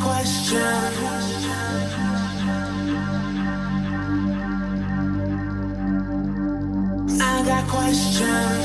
Questions. I got questions.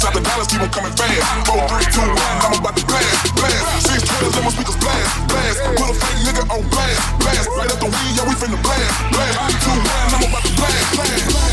dollars the dollars keep on coming fast. Four, three, two, one, I'm about to blast, blast. Six twelves in my speakers blast, blast. Put a fake nigga on blast, blast. Right up the weed, yeah, we finna blast, blast. Three, two, one, I'm about to blast, blast.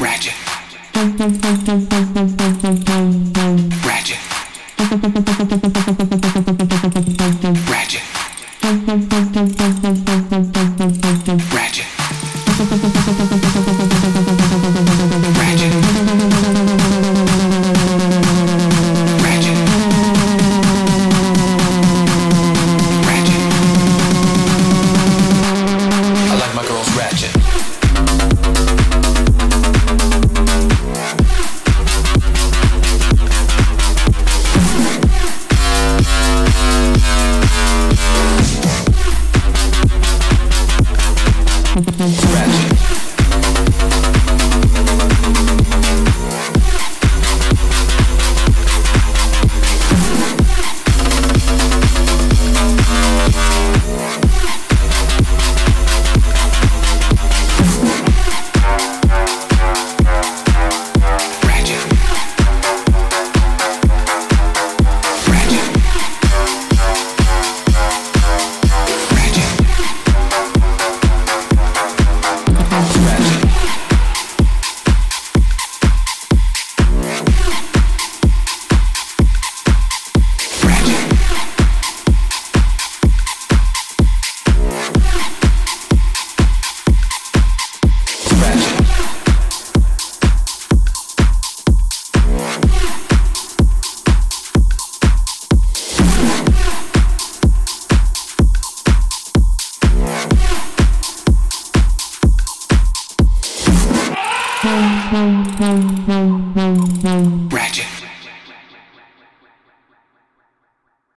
Ratchet. Ratchet.